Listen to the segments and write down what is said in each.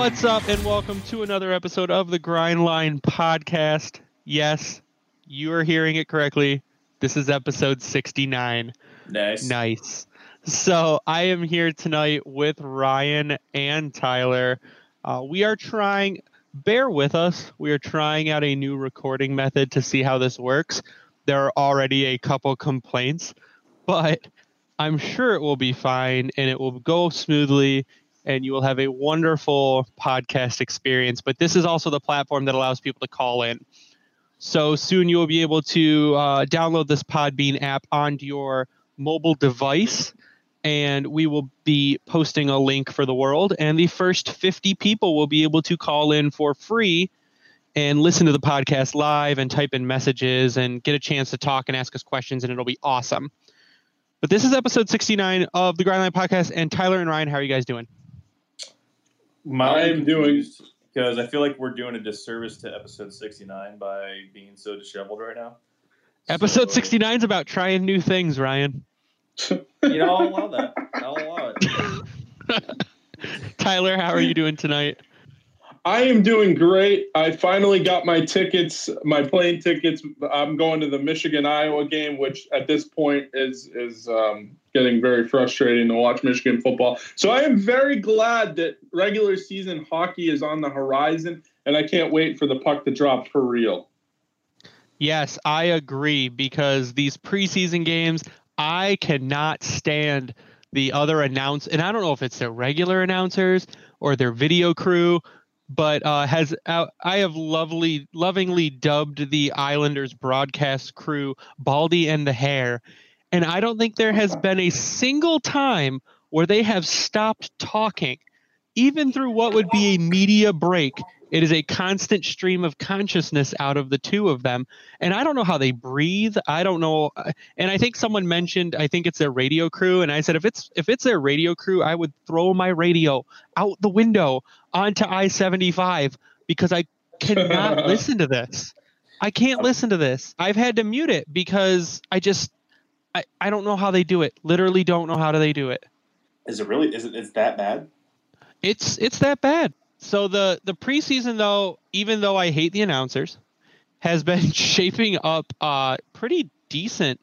What's up, and welcome to another episode of the Grindline Podcast. Yes, you are hearing it correctly. This is episode 69. Nice. Nice. So, I am here tonight with Ryan and Tyler. Uh, we are trying, bear with us, we are trying out a new recording method to see how this works. There are already a couple complaints, but I'm sure it will be fine and it will go smoothly and you will have a wonderful podcast experience. But this is also the platform that allows people to call in. So soon you will be able to uh, download this Podbean app onto your mobile device, and we will be posting a link for the world. And the first 50 people will be able to call in for free and listen to the podcast live and type in messages and get a chance to talk and ask us questions, and it'll be awesome. But this is episode 69 of the Grindline Podcast. And Tyler and Ryan, how are you guys doing? I'm doing because I feel like we're doing a disservice to episode 69 by being so disheveled right now. Episode So, 69 is about trying new things, Ryan. You know, I'll allow that. I'll allow it. Tyler, how are you doing tonight? I am doing great. I finally got my tickets, my plane tickets. I'm going to the Michigan Iowa game, which at this point is is um, getting very frustrating to watch Michigan football. So I am very glad that regular season hockey is on the horizon, and I can't wait for the puck to drop for real. Yes, I agree because these preseason games, I cannot stand the other announce and I don't know if it's their regular announcers or their video crew, but uh, has uh, I have lovely lovingly dubbed the Islanders broadcast crew Baldy and the Hair, and I don't think there has been a single time where they have stopped talking, even through what would be a media break. It is a constant stream of consciousness out of the two of them, and I don't know how they breathe. I don't know, uh, and I think someone mentioned I think it's their radio crew, and I said if it's if it's their radio crew, I would throw my radio out the window onto I seventy five because I cannot listen to this. I can't listen to this. I've had to mute it because I just I, I don't know how they do it. Literally don't know how do they do it. Is it really? Is it? It's that bad? It's it's that bad. So the the preseason though, even though I hate the announcers, has been shaping up uh pretty decent.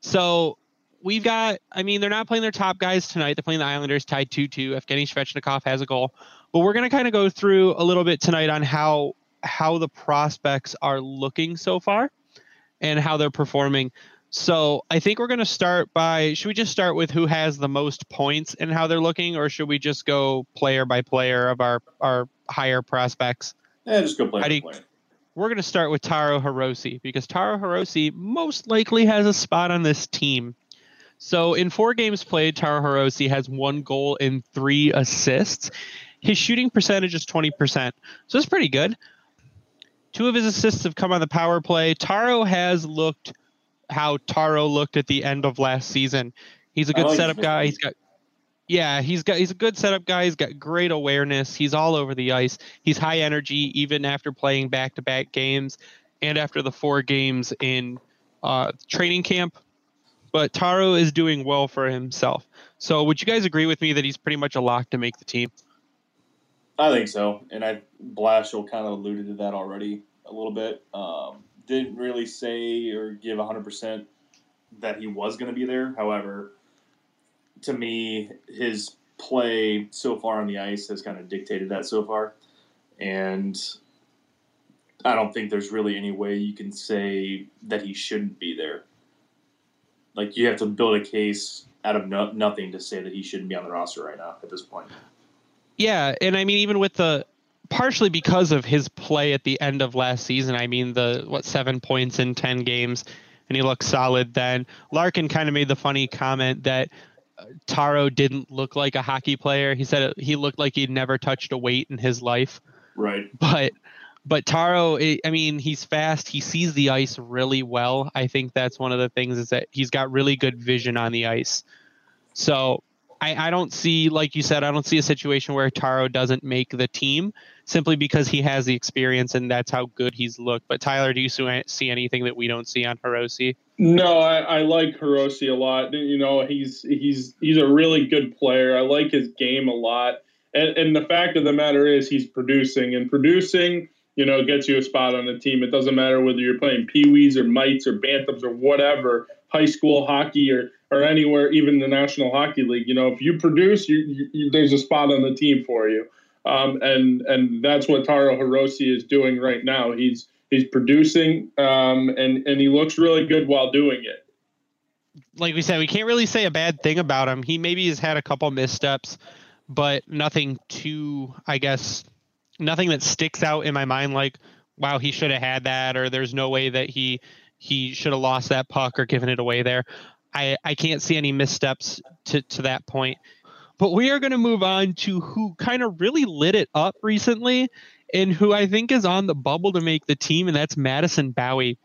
So we've got I mean they're not playing their top guys tonight. They're playing the Islanders tied 2-2. Evgeny Svechnikov has a goal. But we're going to kind of go through a little bit tonight on how how the prospects are looking so far and how they're performing. So I think we're going to start by. Should we just start with who has the most points and how they're looking, or should we just go player by player of our our higher prospects? Yeah, just go play. How do you- play. We're going to start with Taro Hirose because Taro Hirose most likely has a spot on this team. So in four games played, Taro Hirose has one goal and three assists. His shooting percentage is 20%, so it's pretty good. Two of his assists have come on the power play. Taro has looked how Taro looked at the end of last season. He's a good like setup guy. He's got yeah, he's got he's a good setup guy. He's got great awareness. He's all over the ice. He's high energy even after playing back to back games and after the four games in uh, training camp. But Taro is doing well for himself. So would you guys agree with me that he's pretty much a lock to make the team? I think so, and I Blashill kind of alluded to that already a little bit. Um, didn't really say or give hundred percent that he was going to be there. However, to me, his play so far on the ice has kind of dictated that so far, and I don't think there's really any way you can say that he shouldn't be there. Like you have to build a case out of no- nothing to say that he shouldn't be on the roster right now at this point. Yeah, and I mean even with the partially because of his play at the end of last season. I mean, the what seven points in ten games, and he looked solid then. Larkin kind of made the funny comment that uh, Taro didn't look like a hockey player. He said he looked like he'd never touched a weight in his life. Right. But but Taro, I mean, he's fast. He sees the ice really well. I think that's one of the things is that he's got really good vision on the ice. So I, I don't see, like you said, I don't see a situation where Taro doesn't make the team simply because he has the experience and that's how good he's looked. But Tyler, do you see anything that we don't see on Hirose? No, I, I like Hirose a lot. You know, he's he's he's a really good player. I like his game a lot. And, and the fact of the matter is, he's producing and producing you know, gets you a spot on the team. It doesn't matter whether you're playing Pee Wees or Mites or Bantams or whatever, high school hockey or, or anywhere, even the National Hockey League. You know, if you produce, you, you there's a spot on the team for you. Um, and and that's what Taro Hirose is doing right now. He's he's producing, um, and and he looks really good while doing it. Like we said, we can't really say a bad thing about him. He maybe has had a couple missteps, but nothing too, I guess, nothing that sticks out in my mind like wow he should have had that or there's no way that he he should have lost that puck or given it away there i i can't see any missteps to to that point but we are going to move on to who kind of really lit it up recently and who i think is on the bubble to make the team and that's madison Bowey.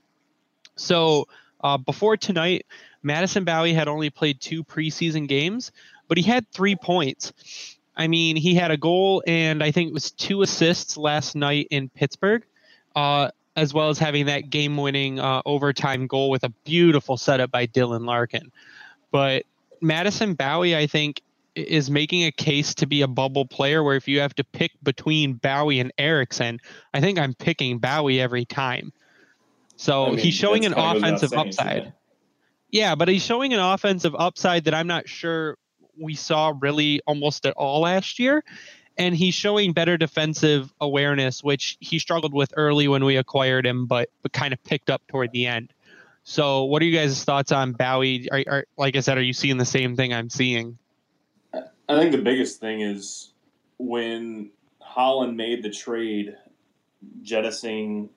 so uh, before tonight madison Bowey had only played two preseason games but he had three points I mean, he had a goal and I think it was two assists last night in Pittsburgh, uh, as well as having that game winning uh, overtime goal with a beautiful setup by Dylan Larkin. But Madison Bowey, I think, is making a case to be a bubble player where if you have to pick between Bowey and Ericsson, I think I'm picking Bowey every time. So I mean, he's showing an offensive upside. Yeah, but he's showing an offensive upside that I'm not sure we saw really almost at all last year. And he's showing better defensive awareness, which he struggled with early when we acquired him, but, but kind of picked up toward the end. So, what are you guys' thoughts on Bowey? Are, are, like I said, are you seeing the same thing I'm seeing? I think the biggest thing is when Holland made the trade, jettisoning,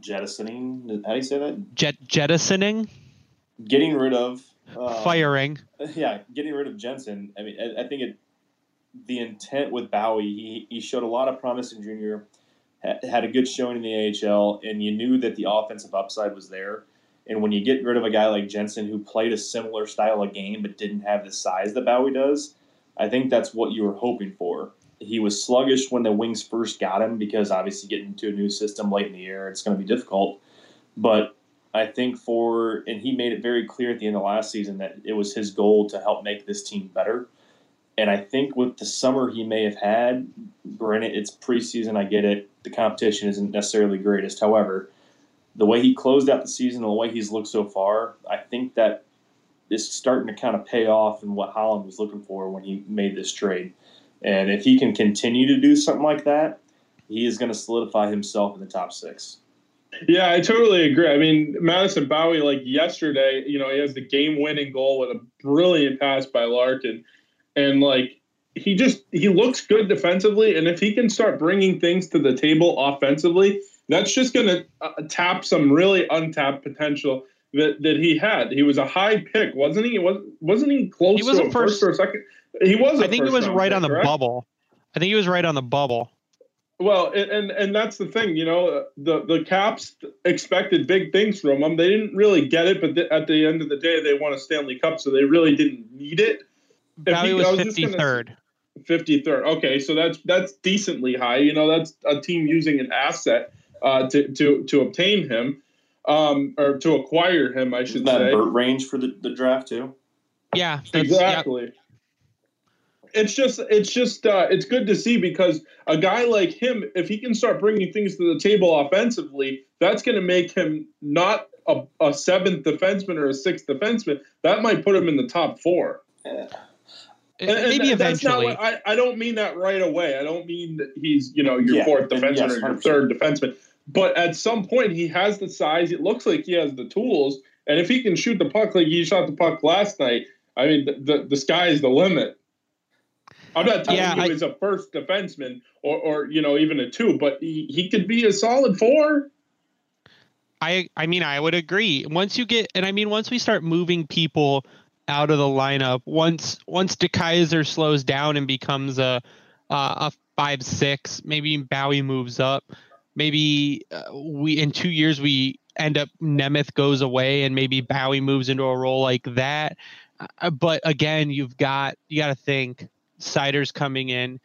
jettisoning. How do you say that? Jet jettisoning. Getting rid of um, firing. Yeah, getting rid of Jensen. I mean, I, I, think it. The intent with Bowey, he, he showed a lot of promise in junior, had a good showing in the AHL, and you knew that the offensive upside was there. And when you get rid of a guy like Jensen who played a similar style of game but didn't have the size that Bowey does, I think that's what you were hoping for. He was sluggish when the Wings first got him because obviously getting into a new system late in the year, it's going to be difficult. But I think for, and he made it very clear at the end of last season that it was his goal to help make this team better. And I think with the summer he may have had, granted it's preseason, I get it. The competition isn't necessarily greatest. However, the way he closed out the season, and the way he's looked so far, I think that is starting to kind of pay off in what Holland was looking for when he made this trade. And if he can continue to do something like that, he is going to solidify himself in the top six. Yeah, I totally agree. I mean, Madison Bowey, like yesterday, you know, he has the game winning goal with a brilliant pass by Larkin. And like, he just, he looks good defensively. And if he can start bringing things to the table offensively, that's just going to uh, tap some really untapped potential that, that he had. He was a high pick, wasn't he? Was, wasn't he close he was to a first, first or second? He was. I think he was right pick, on the correct? bubble. I think he was right on the bubble. Well, and and that's the thing, you know, the the Caps expected big things from them. They didn't really get it, but at the end of the day, they won a Stanley Cup, so they really didn't need it. Value was fifty third. Fifty third. Okay, so that's that's decently high. You know, that's a team using an asset uh, to to to obtain him, um, or to acquire him, I should Isn't that say. range for the, the draft too. Yeah, exactly it's just it's just uh, it's good to see because a guy like him, if he can start bringing things to the table offensively, that's going to make him not a, a, seventh defenseman or a sixth defenseman. That might put him in the top four. Yeah. And, and Maybe eventually. What, I, I don't mean that right away. I don't mean that he's you know your yeah, fourth defenseman yes, or your third defenseman. But at some point, he has the size. It looks like he has the tools. And if he can shoot the puck like he shot the puck last night, I mean, the, the, the sky is the limit. I'm not telling Yeah, you I- he's a first defenseman or, or you know even a two, but he, he could be a solid four. I I mean I would agree. Once you get and I mean once we start moving people out of the lineup, once once DeKeyser slows down and becomes a uh, a five six, maybe Bowey moves up, maybe uh, we in two years we end up Nemeth goes away and maybe Bowey moves into a role like that. Uh, but again, you've got you got to think Seider's coming in.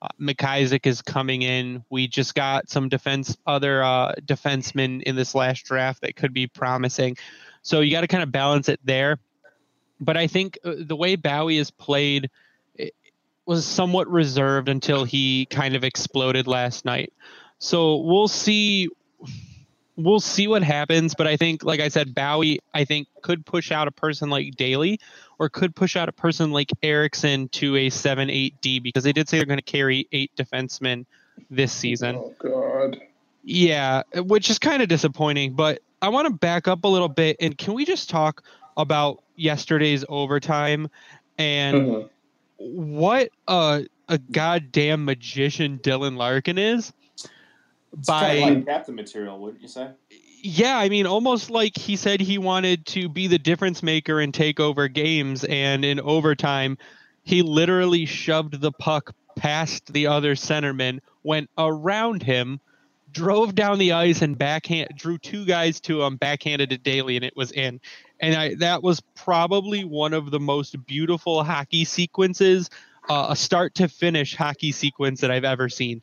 Uh, McIsaac is coming in. We just got some defense, other uh, defensemen in this last draft that could be promising. So you got to kind of balance it there. But I think uh, the way Bowey is played was somewhat reserved until he kind of exploded last night. So we'll see. We'll see what happens, but I think, like I said, Bowey, I think could push out a person like Daly, or could push out a person like Ericsson to a seven eight D because they did say they're going to carry eight defensemen this season. Oh God. Yeah, which is kind of disappointing. But I want to back up a little bit, and can we just talk about yesterday's overtime and Uh-huh. what a a goddamn magician Dylan Larkin is? It's kind By of like captain material, wouldn't you say? yeah, I mean, almost like he said he wanted to be the difference maker and take over games, and in overtime, he literally shoved the puck past the other centerman, went around him, drove down the ice, and backhand drew two guys to him, backhanded it daily, and it was in. And I, that was probably one of the most beautiful hockey sequences, uh, a start to finish hockey sequence that I've ever seen.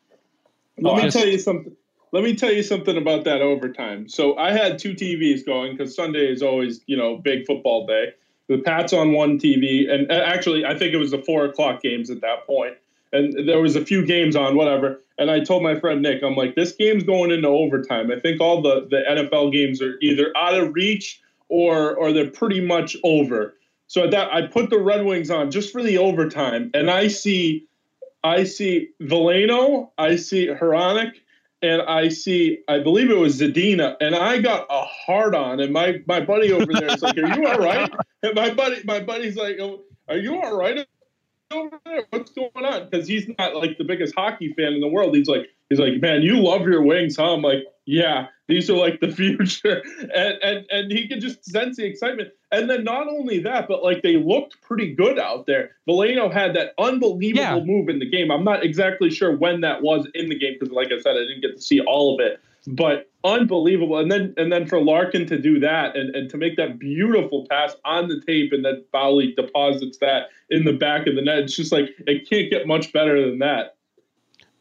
Let me tell you something. Let me tell you something about that overtime. So I had two TVs going because Sunday is always, you know, big football day. The Pats on one TV, and actually, I think it was the four o'clock games at that point. And there was a few games on, whatever. And I told my friend Nick, I'm like, this game's going into overtime. I think all the the NFL games are either out of reach or or they're pretty much over. So at that, I put the Red Wings on just for the overtime, and I see I see Veleno, I see Hronek, and I see, I believe it was Zadina, and I got a hard on, and my my buddy over there is like, "Are you all right?" And my buddy, my buddy's like, oh, "Are you all right over there? What's going on?" Because he's not like the biggest hockey fan in the world. He's like, he's like, "Man, you love your wings, huh?" I'm like, "Yeah, these are like the future," and and and he can just sense the excitement. And then not only that, but like they looked pretty good out there. Veleno had that unbelievable Yeah. move in the game. I'm not exactly sure when that was in the game because, like I said, I didn't get to see all of it. But unbelievable, and then and then for Larkin to do that and, and to make that beautiful pass on the tape, and then Bowey deposits that in the back of the net. It's just like it can't get much better than that.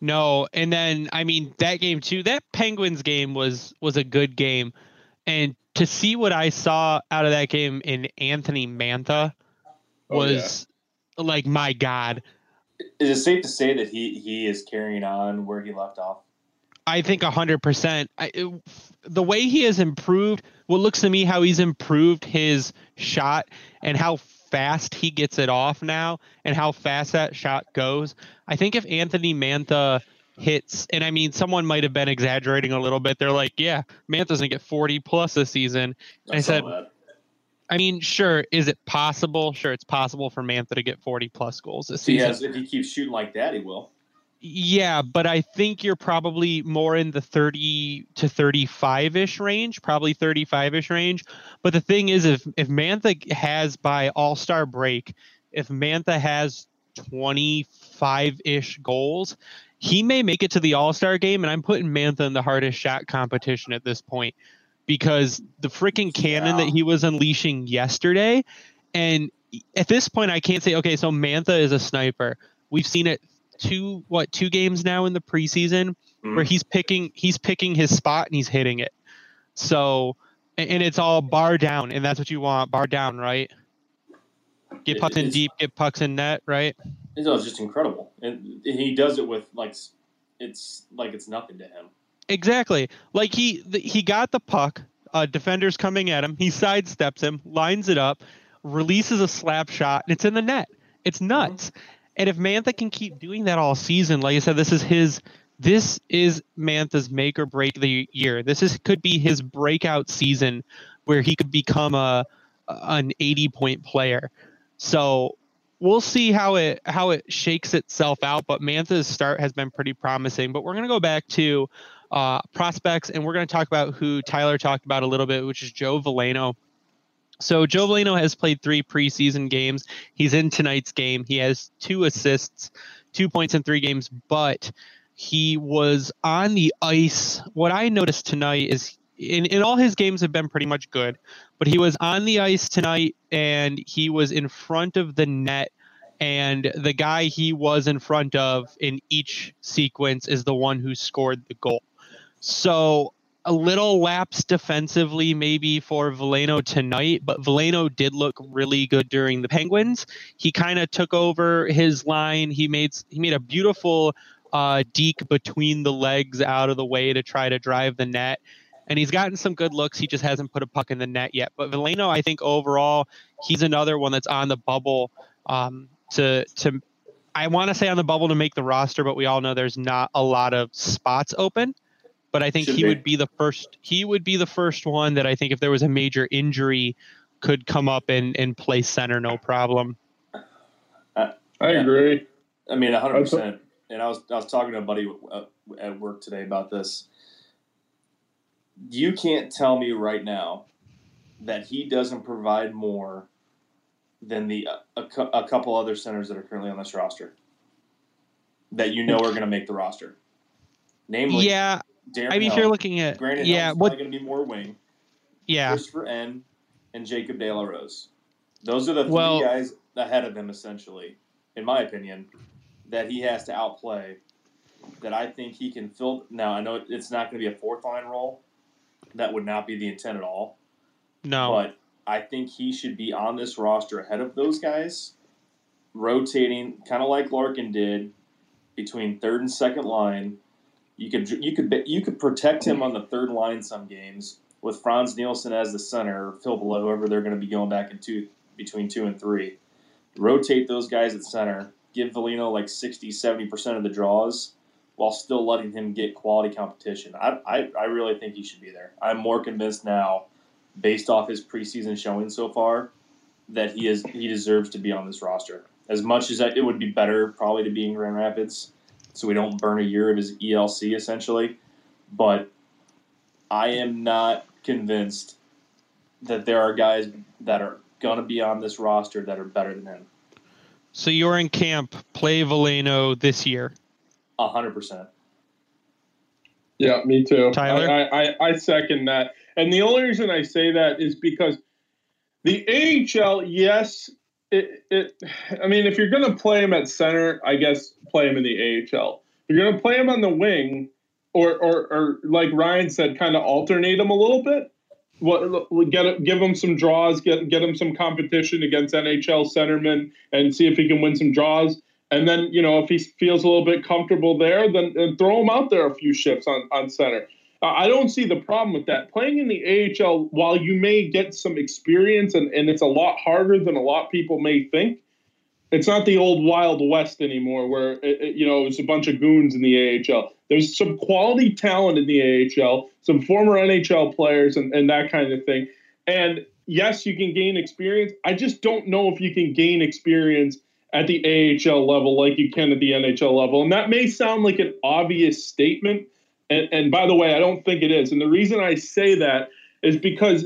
No, and then I mean that game too. That Penguins game was was a good game, and to see what I saw out of that game in Anthony Mantha Oh, was like my God. Is it safe to say that he he is carrying on where he left off? I think hundred percent. The way he has improved, what looks to me how he's improved his shot and how fast he gets it off now, and how fast that shot goes. I think if Anthony Mantha hits, and I mean, someone might have been exaggerating a little bit. They're like, "Yeah, Mantha's gonna get forty plus this season." I said- that. I mean, sure, is it possible? Sure, it's possible for Mantha to get forty plus goals this season. if he keeps shooting like that, he will. Yeah, but I think you're probably more in the 30 to 35 ish range, probably 35 ish range. But the thing is, if if Mantha has by All Star break, if Mantha has 25 ish goals, he may make it to the All Star game. And I'm putting Mantha in the hardest shot competition at this point because the freaking cannon Yeah. that he was unleashing yesterday. And at this point, I can't say, okay, so Mantha is a sniper. We've seen it two what two games now in the preseason Mhm. where he's picking he's picking his spot and he's hitting it. So and it's all bar down, and that's what you want, bar down, right? Get pucks in deep, get pucks in net, right? It was just incredible, and he does it with like it's like it's nothing to him. Exactly. Like he the, he got the puck, uh, defender's coming at him, he sidesteps him, lines it up, releases a slap shot, and it's in the net. It's nuts. And if Mantha can keep doing that all season, like I said, this is his this is Mantha's make or break the year. This is could be his breakout season where he could become a an 80 point player. So we'll see how it how it shakes itself out. But Mantha's start has been pretty promising. But we're gonna go back to uh, prospects, and we're gonna talk about who Tyler talked about a little bit, which is Joe Veleno. So Joe Veleno has played three preseason games. He's in tonight's game. He has two assists, two points in three games, but he was on the ice. What I noticed tonight is in, in all his games have been pretty much good, but he was on the ice tonight and he was in front of the net. And the guy he was in front of in each sequence is the one who scored the goal. So a little lapse defensively maybe for Veleno tonight, but Veleno did look really good during the Penguins. He kind of took over his line. He made he made a beautiful uh, deke between the legs out of the way to try to drive the net. And he's gotten some good looks. He just hasn't put a puck in the net yet. But Veleno, I think overall, he's another one that's on the bubble um, to to. I want to say on the bubble to make the roster, but we all know there's not a lot of spots open but I think Should he be. would be the first. He would be the first one that I think if there was a major injury, could come up and, and play center no problem. I, I agree. I mean, hundred percent. And I was I was talking to a buddy uh, at work today about this. You can't tell me right now that he doesn't provide more than the a, a couple other centers that are currently on this roster that you know are going to make the roster. Namely, yeah, Darren I mean, if you're looking at granted, yeah, what's going to be more wing. Yeah, Christoffer Ehn and Jacob De La Rose. Those are the three well, guys ahead of him, essentially, in my opinion, that he has to outplay. That I think he can fill. Now I know it's not going to be a fourth line role. That would not be the intent at all. No, but I think he should be on this roster ahead of those guys, rotating kind of like Larkin did between third and second line you could you could you could protect him on the third line some games with Frans Nielsen as the center, Filppula whoever they're going to be going back in two between two and three. Rotate those guys at center. Give Veleno like 60, 70 percent of the draws, while still letting him get quality competition. I, I I really think he should be there. I'm more convinced now, based off his preseason showing so far, that he is he deserves to be on this roster. As much as it would be better probably to be in Grand Rapids so we don't burn a year of his ELC essentially. But I am not convinced that there are guys that are going to be on this roster that are better than him. So you're in camp, play Veleno this year. A hundred percent. Yeah, me too. Tyler, I, I, I second that, and the only reason I say that is because the AHL, yes, it, it I mean, if you're going to play him at center, I guess play him in the AHL. If you're going to play him on the wing, or, or, or like Ryan said, kind of alternate him a little bit. What get give him some draws, get get him some competition against NHL centermen, and see if he can win some draws. And then you know if he feels a little bit comfortable there, then, then throw him out there a few shifts on on center. I don't see the problem with that. Playing in the AHL, while you may get some experience and, and it's a lot harder than a lot of people may think, it's not the old Wild West anymore where, it, it, you know, it's a bunch of goons in the AHL. There's some quality talent in the AHL, some former NHL players and, and that kind of thing. And yes, you can gain experience. I just don't know if you can gain experience at the AHL level like you can at the NHL level. And that may sound like an obvious statement – and, and by the way, I don't think it is. And the reason I say that is because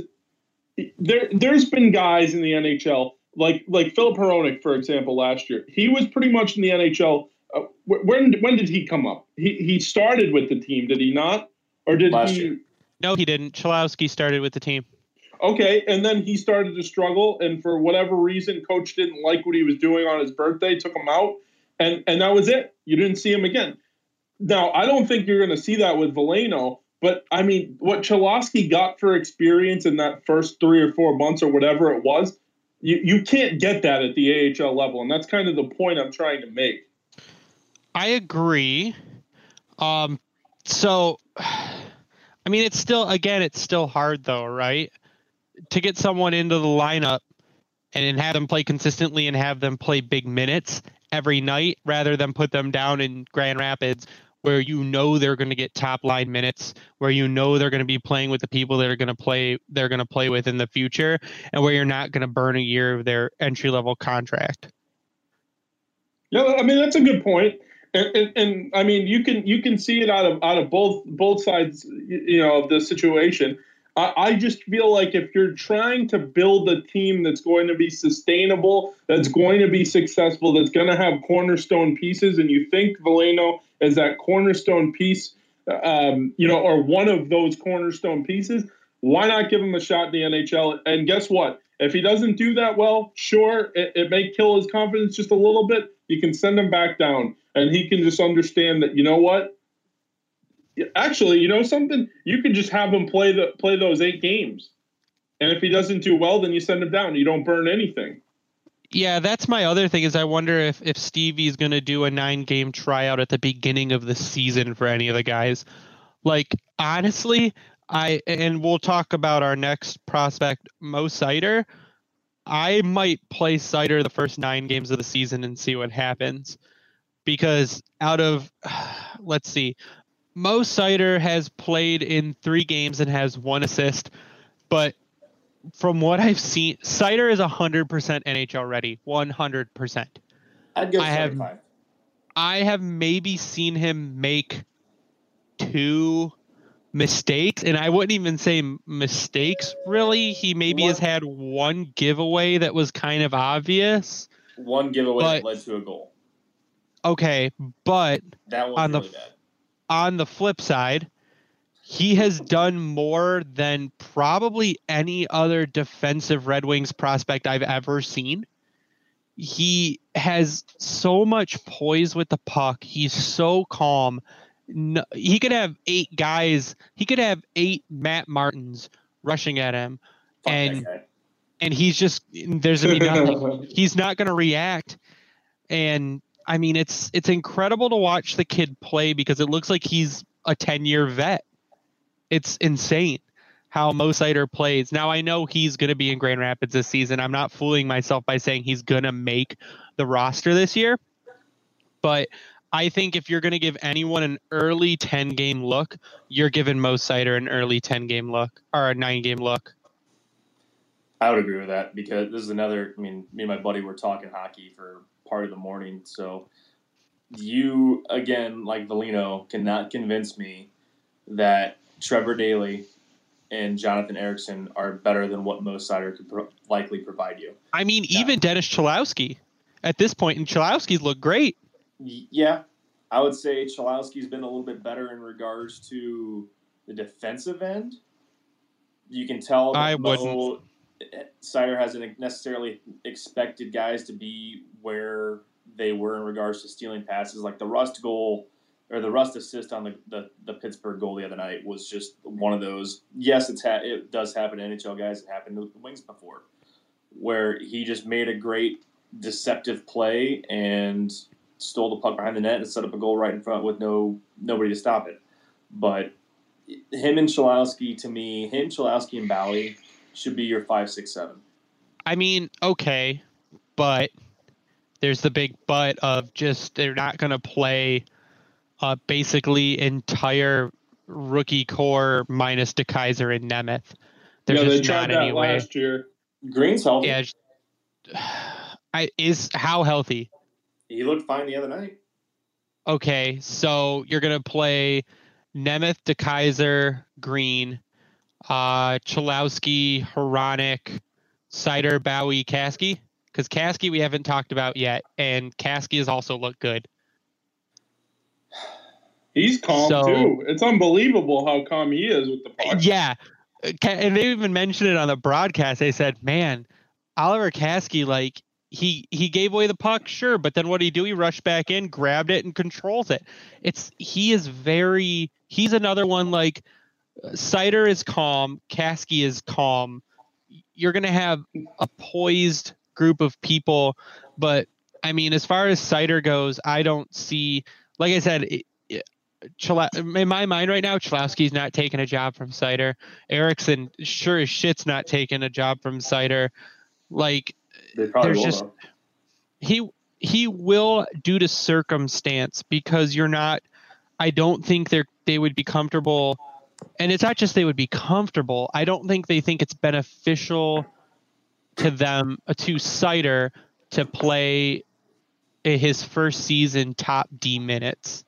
there there's been guys in the NHL like like Filip Hronek, for example, last year. He was pretty much in the NHL. Uh, when when did he come up? He he started with the team, did he not? Or did last he? Year. No, he didn't. Cholowski started with the team. Okay, and then he started to struggle, and for whatever reason, coach didn't like what he was doing on his birthday, took him out, and and that was it. You didn't see him again. Now, I don't think you're going to see that with Veleno, but I mean, what Cholowski got for experience in that first three or four months or whatever it was, you, you can't get that at the AHL level. And that's kind of the point I'm trying to make. I agree. Um, so, I mean, it's still, again, it's still hard though, right? To get someone into the lineup and have them play consistently and have them play big minutes every night rather than put them down in Grand Rapids where you know they're going to get top line minutes, where you know they're going to be playing with the people that are going to play they're going to play with in the future, and where you're not going to burn a year of their entry level contract. Yeah, I mean that's a good. And, and, and, I mean, you can you can see it out of out of both both sides, you know, of the situation. I, I just feel like if you're trying to build a team that's going to be sustainable, that's going to be successful, that's going to have cornerstone pieces, and you think Veleno is that cornerstone piece, um, you know, or one of those cornerstone pieces, why not give him a shot in the NHL? And guess what? If he doesn't do that well, sure, it, it may kill his confidence just a little bit. You can send him back down and he can just understand that you know what actually you know something you can just have him play the play those eight games and if he doesn't do well then you send him down you don't burn anything yeah that's my other thing is i wonder if if stevie's going to do a nine game tryout at the beginning of the season for any of the guys like honestly i and we'll talk about our next prospect mo Seider. i might play Seider the first nine games of the season and see what happens because out of let's see, Mo Seider has played in three games and has one assist, but from what I've seen, Seider is hundred percent NHL ready, one hundred percent. I'd go I have, I have maybe seen him make two mistakes, and I wouldn't even say mistakes. Really, he maybe has had one giveaway that was kind of obvious. One giveaway but, that led to a goal. Okay, but that on the really bad. on the flip side, he has done more than probably any other defensive Red Wings prospect I've ever seen. He has so much poise with the puck. He's so calm. No, he could have eight guys. He could have eight Matt Martins rushing at him, Fuck and and he's just there's gonna be nothing. he's not gonna react, and I mean, it's it's incredible to watch the kid play because it looks like he's a 10 year vet. It's insane how Mo Seider plays. Now I know he's going to be in Grand Rapids this season. I'm not fooling myself by saying he's going to make the roster this year. But I think if you're going to give anyone an early 10 game look, you're giving Mo Seider an early 10 game look or a 9 game look. I would agree with that because this is another. I mean, me and my buddy were talking hockey for part of the morning. So you again, like Veleno, cannot convince me that Trevor Daley and Jonathan Ericsson are better than what Mo Seider could pro- likely provide you. I mean, yeah. even Dennis Cholowski at this point, and Cholowski's look great. Yeah, I would say Cholowski's been a little bit better in regards to the defensive end. You can tell I Mo, wouldn't. Seider hasn't necessarily expected guys to be where they were in regards to stealing passes. Like the Rust goal or the Rust assist on the, the, the Pittsburgh goal the other night was just one of those. Yes, it's ha- it does happen to NHL guys. It happened to the Wings before, where he just made a great deceptive play and stole the puck behind the net and set up a goal right in front with no nobody to stop it. But him and Cholowski, to me, him, Cholowski, and Bally should be your five, six, seven. I mean, okay, but there's the big but of just they're not going to play uh, basically entire rookie core minus DeKeyser and Nemeth. There's yeah, they tried that last year. Green's healthy. Yeah, I is how healthy. He looked fine the other night. Okay, so you're gonna play Nemeth, DeKeyser, Green, uh, Cholowski, Hronek, Seider, Bowey, Kaski because Kaski we haven't talked about yet, and Kaski has also looked good. He's calm so, too. It's unbelievable how calm he is with the puck. Yeah, and they even mentioned it on the broadcast. They said, "Man, Oliver Kaski, like he he gave away the puck, sure, but then what did he do? He rushed back in, grabbed it, and controls it. It's he is very. He's another one like." Seider is calm, Kaski is calm. You're going to have a poised group of people. But I mean, as far as Seider goes, I don't see, like I said, it, in my mind right now, Cholowski's not taking a job from Seider. Ericsson sure as shit's not taking a job from Seider. Like, there's just he he will due to circumstance because you're not. I don't think they're they would be comfortable, and it's not just they would be comfortable. I don't think they think it's beneficial to them uh, to Seider to play his first season top D minutes.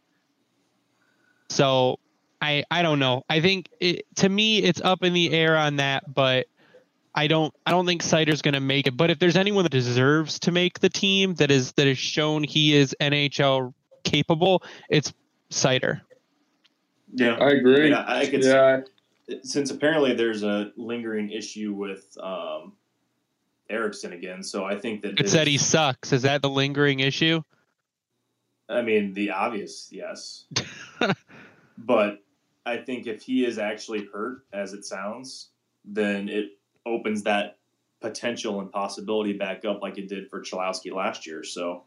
So I I don't know. I think it, to me it's up in the air on that, but I don't I don't think Seider's going to make it. But if there's anyone that deserves to make the team that is that has shown he is NHL capable, it's Seider. Yeah, I agree. I, I could yeah, since apparently there's a lingering issue with um, Ericsson again, so I think that It said he sucks. Is that the lingering issue? I mean, the obvious, yes, but I think if he is actually hurt, as it sounds, then it opens that potential and possibility back up like it did for Cholowski last year. So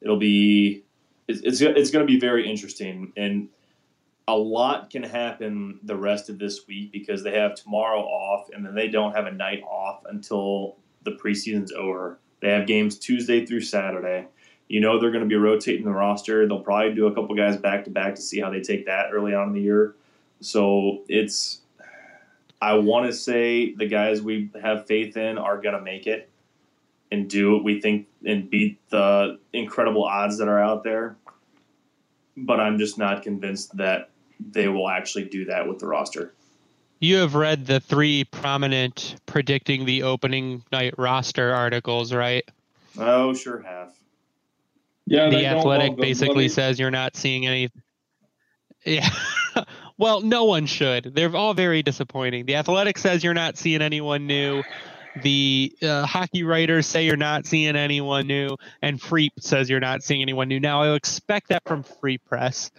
it'll be it's it's, it's going to be very interesting and a lot can happen the rest of this week because they have tomorrow off and then they don't have a night off until the preseason's over. They have games Tuesday through Saturday. You know they're going to be rotating the roster. They'll probably do a couple guys back to back to see how they take that early on in the year. So it's I want to say the guys we have faith in are going to make it and do what we think and beat the incredible odds that are out there. But I'm just not convinced that they will actually do that with the roster. You have read the three prominent predicting the opening night roster articles, right? Oh, sure have. Yeah. the athletic basically says you're not seeing any yeah. Well no one should. They're all very disappointing. The athletic says you're not seeing anyone new. The uh, hockey writers say you're not seeing anyone new and freep says you're not seeing anyone new. Now i expect that from free press.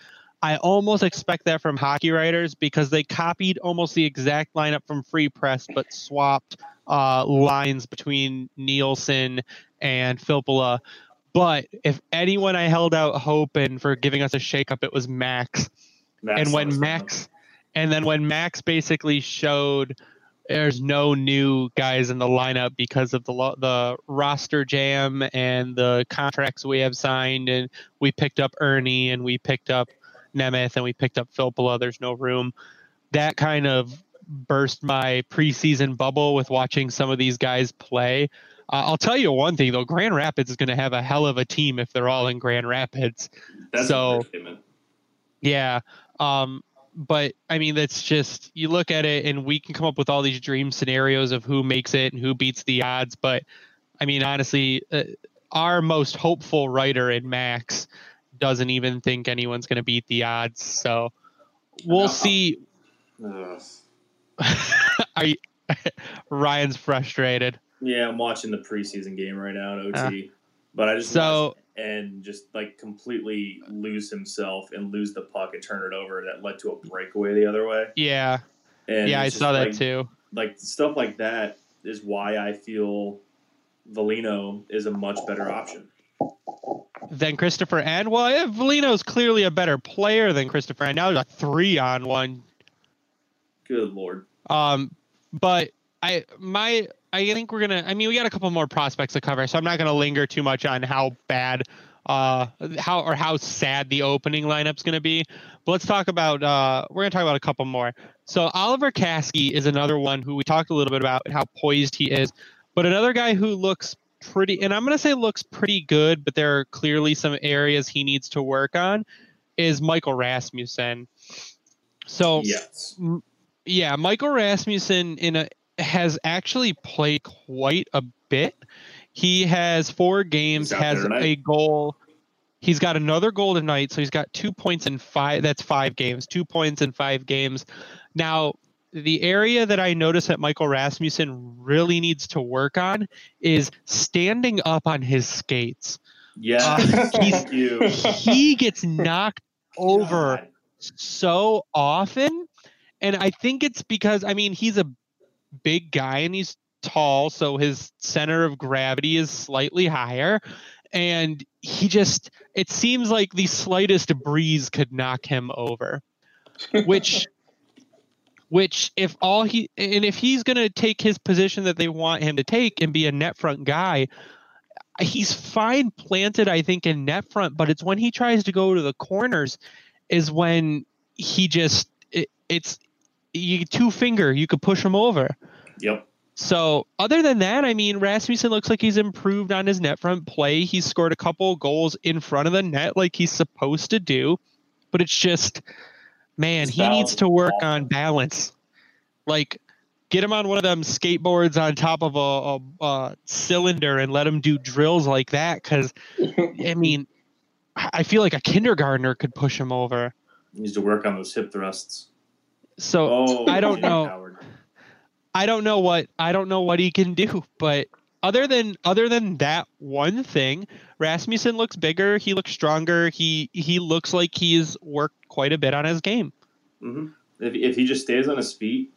I almost expect that from hockey writers because they copied almost the exact lineup from free press but swapped uh, lines between nielsen and filppula but if anyone I held out hope and for giving us a shakeup, it was Max. That's and when. Max, and then when Max basically showed there's no new guys in the lineup because of the lo- the roster jam and the contracts we have signed, and we picked up Erne and we picked up Nemeth and we picked up Filppula. There's no room. That kind of burst my preseason bubble with watching some of these guys play. Uh, I'll tell you one thing though, Grand Rapids is going to have a hell of a team if they're all in Grand Rapids. That's so-. Yeah. Um, but I mean, that's just you look at it, and we can come up with all these dream scenarios of who makes it and who beats the odds. But I mean, honestly, uh, our most hopeful writer in Max doesn't even think anyone's going to beat the odds. So we'll No. see. Are you, Ryan's frustrated. Yeah, I'm watching the preseason game right now in Uh, OT, but I just so- and just like completely lose himself and lose the puck and turn it over. That led to a breakaway the other way. Yeah, And yeah, I saw that like- too. Like stuff like that is why I feel Veleno is a much better option. Than Christopher and well, yeah, Veleno's clearly a better player than Christopher. And now there's a three on one Good lord. Um, but I my I think we're gonna. I mean, we got a couple more prospects to cover, so I'm not gonna linger too much on how bad, uh, how or how sad the opening lineup's gonna be. But let's talk about. Uh, we're gonna talk about a couple more. So Oliver Kaski is another one who we talked a little bit about and how poised he is, but another guy who looks pretty, and I'm gonna say looks pretty good, but there are clearly some areas he needs to work on. Is Michael Rasmussen. So Yes. yeah, Michael Rasmussen in a has actually played quite a bit. He has four games, has a goal. He's got another goal tonight, so he's got two points in five. That's five games, two points in five games. Now, the area that I notice that Michael Rasmussen really needs to work on is standing up on his skates. Yeah. Uh, he's- Thank you. He gets knocked over God. so often. And I think it's because, I mean, he's a big guy and he's tall, so his center of gravity is slightly higher. And he just, it seems like the slightest breeze could knock him over, which. Which, if all he and if he's going to take his position that they want him to take and be a net front guy, he's fine planted, I think, in net front. But it's when he tries to go to the corners, is when he just it, it's you two finger you could push him over Yep. So other than that, I mean, Rasmussen looks like he's improved on his net front play. He's scored a couple goals in front of the net like he's supposed to do, but it's just, man, His he needs to work on balance. Like, get him on one of them skateboards on top of a, a, a cylinder and let him do drills like that. Because I mean, I I feel like a kindergartner could push him over. He Needs to work on those hip thrusts. So Oh, I don't know. Howard. I don't know what I don't know what he can do, but other than other than that one thing, Rasmussen looks bigger. He looks stronger. He he looks like he's worked quite a bit on his game. hmm If, if he just stays on his feet,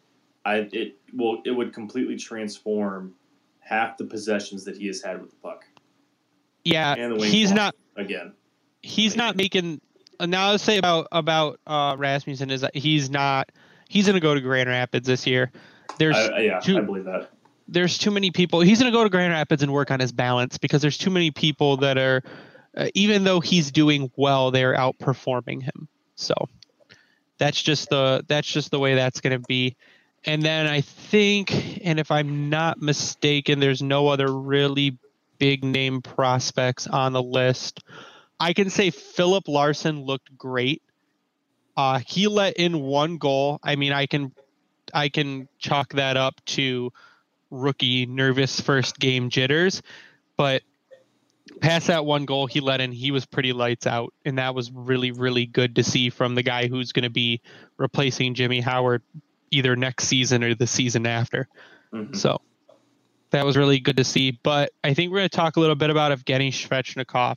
I it will it would completely transform half the possessions that he has had with the puck Yeah, he's not again. he's not making. Now I'll say about about uh, Rasmussen is that he's not. He's going to go to Grand Rapids this year. There's I, yeah, two- I believe that. there's too many people. He's going to go to Grand Rapids and work on his balance because there's too many people that are, uh, even though he's doing well, they're outperforming him. So that's just the that's just the way that's going to be. And then I think, and if I'm not mistaken, there's no other really big name prospects on the list. I can say Filip Larsson looked great. Uh, he let in one goal. I mean, I can I can chalk that up to rookie nervous first game jitters, but past that one goal he let in, he was pretty lights out, and that was really really good to see from the guy who's going to be replacing Jimmy Howard either next season or the season after. Mhm. So that was really good to see. But I think we're going to talk a little bit about Evgeny Svechnikov.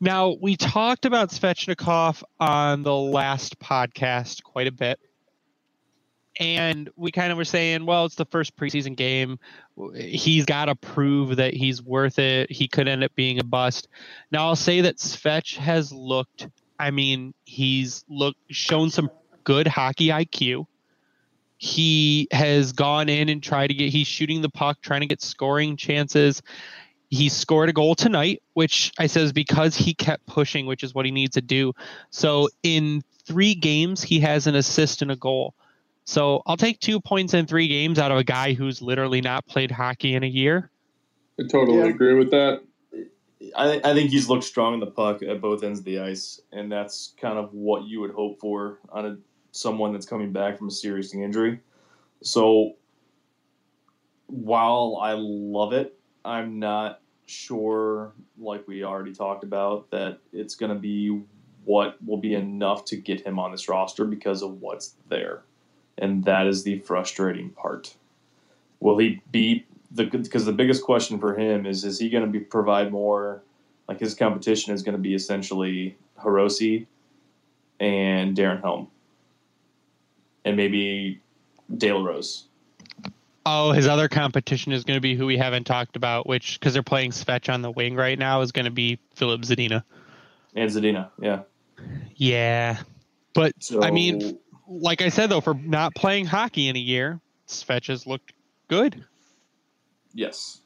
Now, we talked about Svechnikov on the last podcast quite a bit. And we kind of were saying, well, it's the first preseason game. He's got to prove that he's worth it. He could end up being a bust. Now, I'll say that Svech has looked, I mean, he's looked shown some good hockey IQ he has gone in and tried to get he's shooting the puck trying to get scoring chances he scored a goal tonight which i says because he kept pushing which is what he needs to do so in three games he has an assist and a goal so i'll take two points in three games out of a guy who's literally not played hockey in a year I totally Yeah. agree with that. I, I think he's looked strong in the puck at both ends of the ice, and that's kind of what you would hope for on a, someone that's coming back from a serious injury. So, while I love it, I'm not sure, like we already talked about, that it's going to be what will be enough to get him on this roster because of what's there, and that is the frustrating part. Will he be the because the biggest question for him is is he going to be provide more like his competition is going to be essentially Hirose and Darren Helm and maybe Dale Rose. Oh his other competition is going to be who we haven't talked about which because they're playing Svech on the wing right now is going to be filip zadina And Zadina, yeah. yeah but So I mean, like I said though, for not playing hockey in a year, Svech has looked good. yes,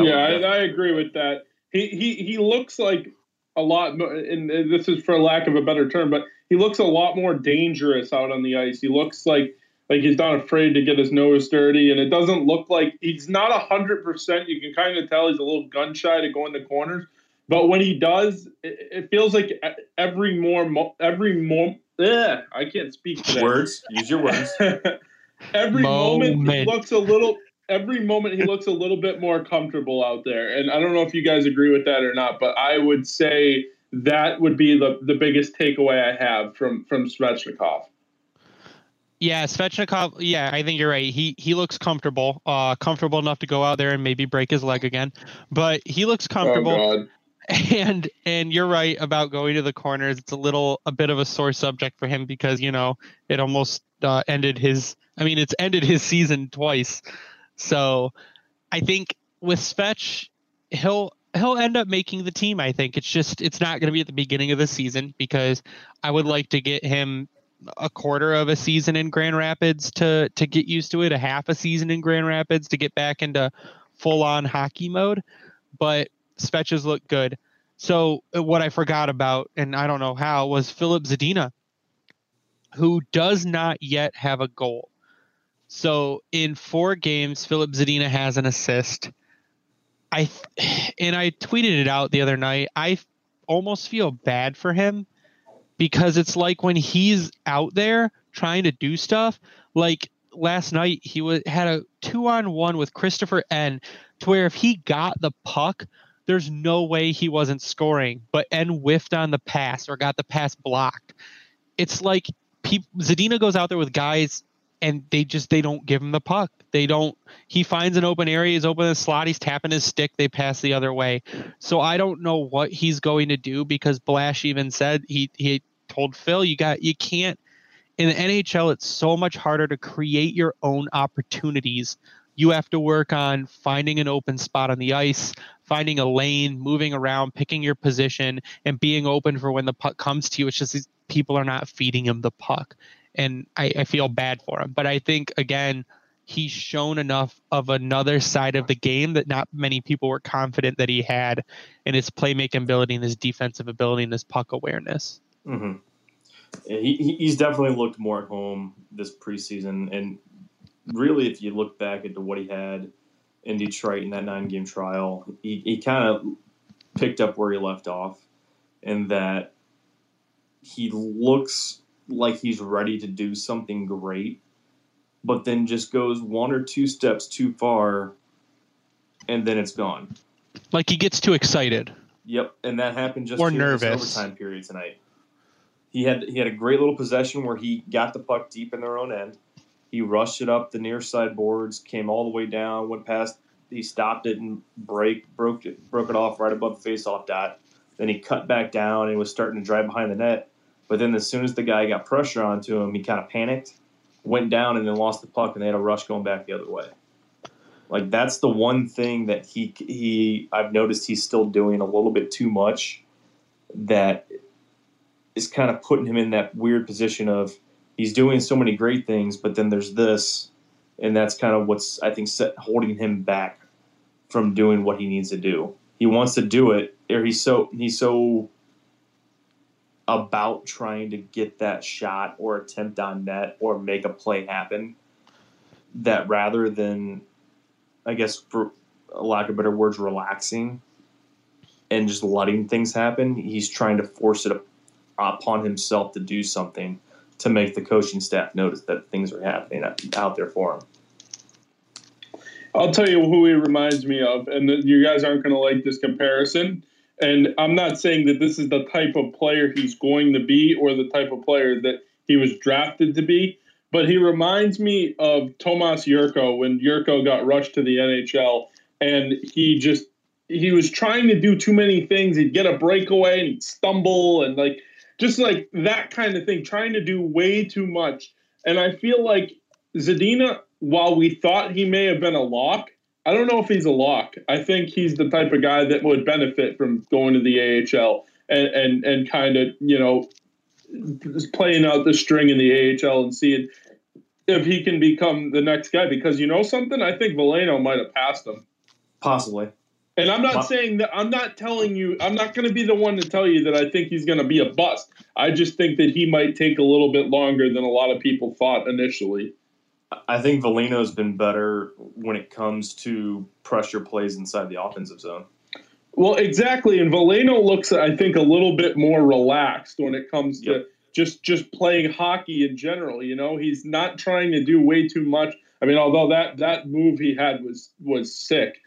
yeah, I, I agree with that. He he he looks like a lot, mo- and this is for lack of a better term, but he looks a lot more dangerous out on the ice. He looks like like he's not afraid to get his nose dirty, and it doesn't look like he's not a hundred percent. You can kind of tell he's a little gun shy to go in the corners, but when he does, it, it feels like every more every more. Ugh, I can't speak today. words. Use your words. every moment. he looks a little every moment he looks a little bit more comfortable out there and i don't know if you guys agree with that or not but i would say that would be the, the biggest takeaway i have from from svechnikov Yeah, Svechnikov. Yeah, I think you're right. He he looks comfortable, uh, comfortable enough to go out there and maybe break his leg again, but he looks comfortable. oh god and and you're right about going to the corners. It's a little a bit of a sore subject for him because you know it almost uh, ended his. I mean, it's ended his season twice. So I think with Svech, he'll he'll end up making the team. I think it's just it's not going to be at the beginning of the season because I would like to get him a quarter of a season in Grand Rapids to to get used to it, a half a season in Grand Rapids to get back into full on hockey mode. But Svech's look good. So uh, what I forgot about, and I don't know how, was Filip Zadina, who does not yet have a goal. So in four games, Filip Zadina has an assist. I and I tweeted it out the other night. I almost feel bad for him because it's like when he's out there trying to do stuff, like last night he was had a two on one with Christoffer Ehn to where if he got the puck, there's no way he wasn't scoring, but Ehn whiffed on the pass or got the pass blocked. It's like people, Zadina goes out there with guys and they just they don't give him the puck. They don't. He finds an open area, he's open the slot, he's tapping his stick, they pass the other way. So I don't know what he's going to do because Blash even said he he told Phil you got you can't in the NHL it's so much harder to create your own opportunities. You have to work on finding an open spot on the ice, finding a lane, moving around, picking your position, and being open for when the puck comes to you. It's just these people are not feeding him the puck and I, I feel bad for him. But I think again, he's shown enough of another side of the game that not many people were confident that he had in his playmaking ability and his defensive ability and his puck awareness. Mm-hmm. He, he's definitely looked more at home this preseason. And really, if you look back into what he had in Detroit in that nine game trial, he, he kind of picked up where he left off, and that he looks like he's ready to do something great, but then just goes one or two steps too far, and then it's gone. Like he gets too excited. Yep, and that happened just or nervous overtime period tonight. He had he had a great little possession where he got the puck deep in their own end. He rushed it up the near side boards, came all the way down, went past. He stopped it and break broke it broke it off right above the faceoff dot. Then he cut back down and was starting to drive behind the net. But then as soon as the guy got pressure onto him, he kind of panicked, went down, and then lost the puck, and they had a rush going back the other way. Like that's the one thing that he he I've noticed he's still doing a little bit too much. That is kind of putting him in that weird position of he's doing so many great things, but then there's this, and that's kind of what's I think set, holding him back from doing what he needs to do. He wants to do it, or he's so he's so about trying to get that shot or attempt on net or make a play happen that rather than i guess for lack of better words relaxing and just letting things happen he's trying to force it upon himself to do something to make the coaching staff notice that things are happening out there for him I'll tell you who he reminds me of, and you guys aren't going to like this comparison. And I'm not saying that this is the type of player he's going to be or the type of player that he was drafted to be, but he reminds me of Tomas Jurco when Jurco got rushed to the NHL and he just he was trying to do too many things. He'd get a breakaway and stumble and like just like that kind of thing, trying to do way too much. And I feel like Zadina, while we thought he may have been a lock, I don't know if he's a lock. I think he's the type of guy that would benefit from going to the AHL and and, and kind of you know playing out the string in the AHL and seeing if he can become the next guy. Because you know something, I think Veleno might have passed him. Possibly. And I'm not saying that I'm not telling you I'm not going to be the one to tell you that I think he's going to be a bust. I just think that he might take a little bit longer than a lot of people thought initially. I think Veleno's been better when it comes to pressure plays inside the offensive zone. Well, exactly, and Veleno looks, I think, a little bit more relaxed when it comes to yep. just just playing hockey in general. You know, he's not trying to do way too much. I mean, although that that move he had was was sick.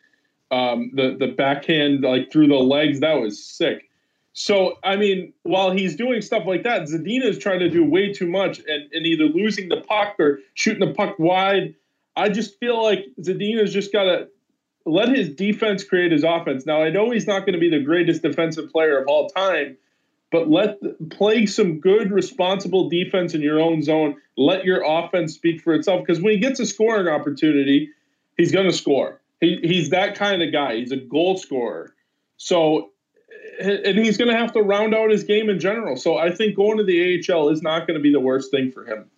Um, the the backhand like through the legs that was sick. So, I mean, while he's doing stuff like that, Zadina is trying to do way too much and, and either losing the puck or shooting the puck wide. I just feel like Zadina's just got to let his defense create his offense. Now, I know he's not going to be the greatest defensive player of all time, but let play some good, responsible defense in your own zone. Let your offense speak for itself because when he gets a scoring opportunity, he's going to score. He, he's that kind of guy. He's a goal scorer. So and he's going to have to round out his game in general. So I think going to the AHL is not going to be the worst thing for him.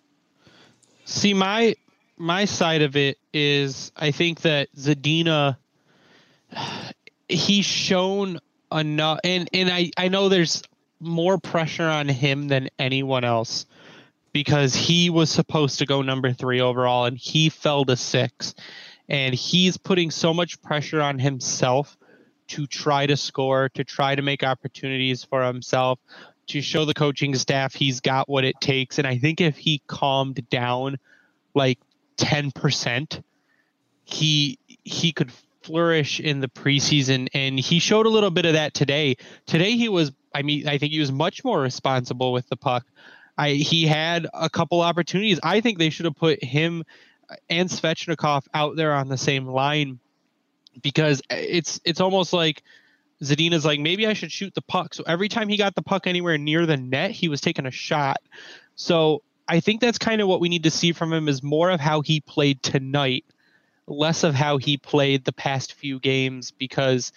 See, my my side of it is I think that Zadina he's shown enough and and I I know there's more pressure on him than anyone else. because he was supposed to go number three overall and he fell to six. And he's putting so much pressure on himself to try to score, to try to make opportunities for himself, to show the coaching staff he's got what it takes. And I think if he calmed down like 10%, he he could flourish in the preseason and he showed a little bit of that today. Today he was I mean I think he was much more responsible with the puck. I he had a couple opportunities. I think they should have put him and Svechnikov out there on the same line because it's it's almost like Zadina's like maybe I should shoot the puck. So every time he got the puck anywhere near the net, he was taking a shot. So I think that's kind of what we need to see from him is more of how he played tonight less of how he played the past few games because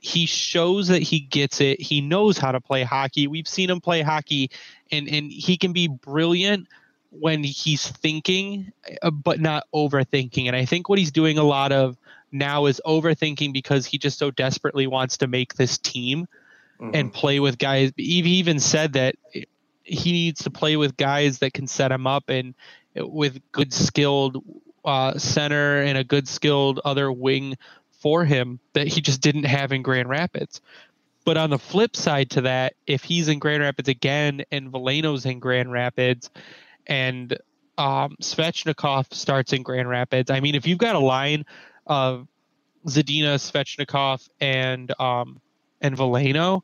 he shows that he gets it. He knows how to play hockey. We've seen him play hockey, and and he can be brilliant when he's thinking, uh, but not overthinking. And I think what he's doing a lot of now is overthinking because he just so desperately wants to make this team mm-hmm. and play with guys. He even said that he needs to play with guys that can set him up and with good skilled uh, center and a good skilled other wing for him that he just didn't have in Grand Rapids. But on the flip side to that, if he's in Grand Rapids again and Veleno's in Grand Rapids and um, Svechnikov starts in Grand Rapids, I mean, if you've got a line of Zadina, Svechnikov, and um, and Veleno,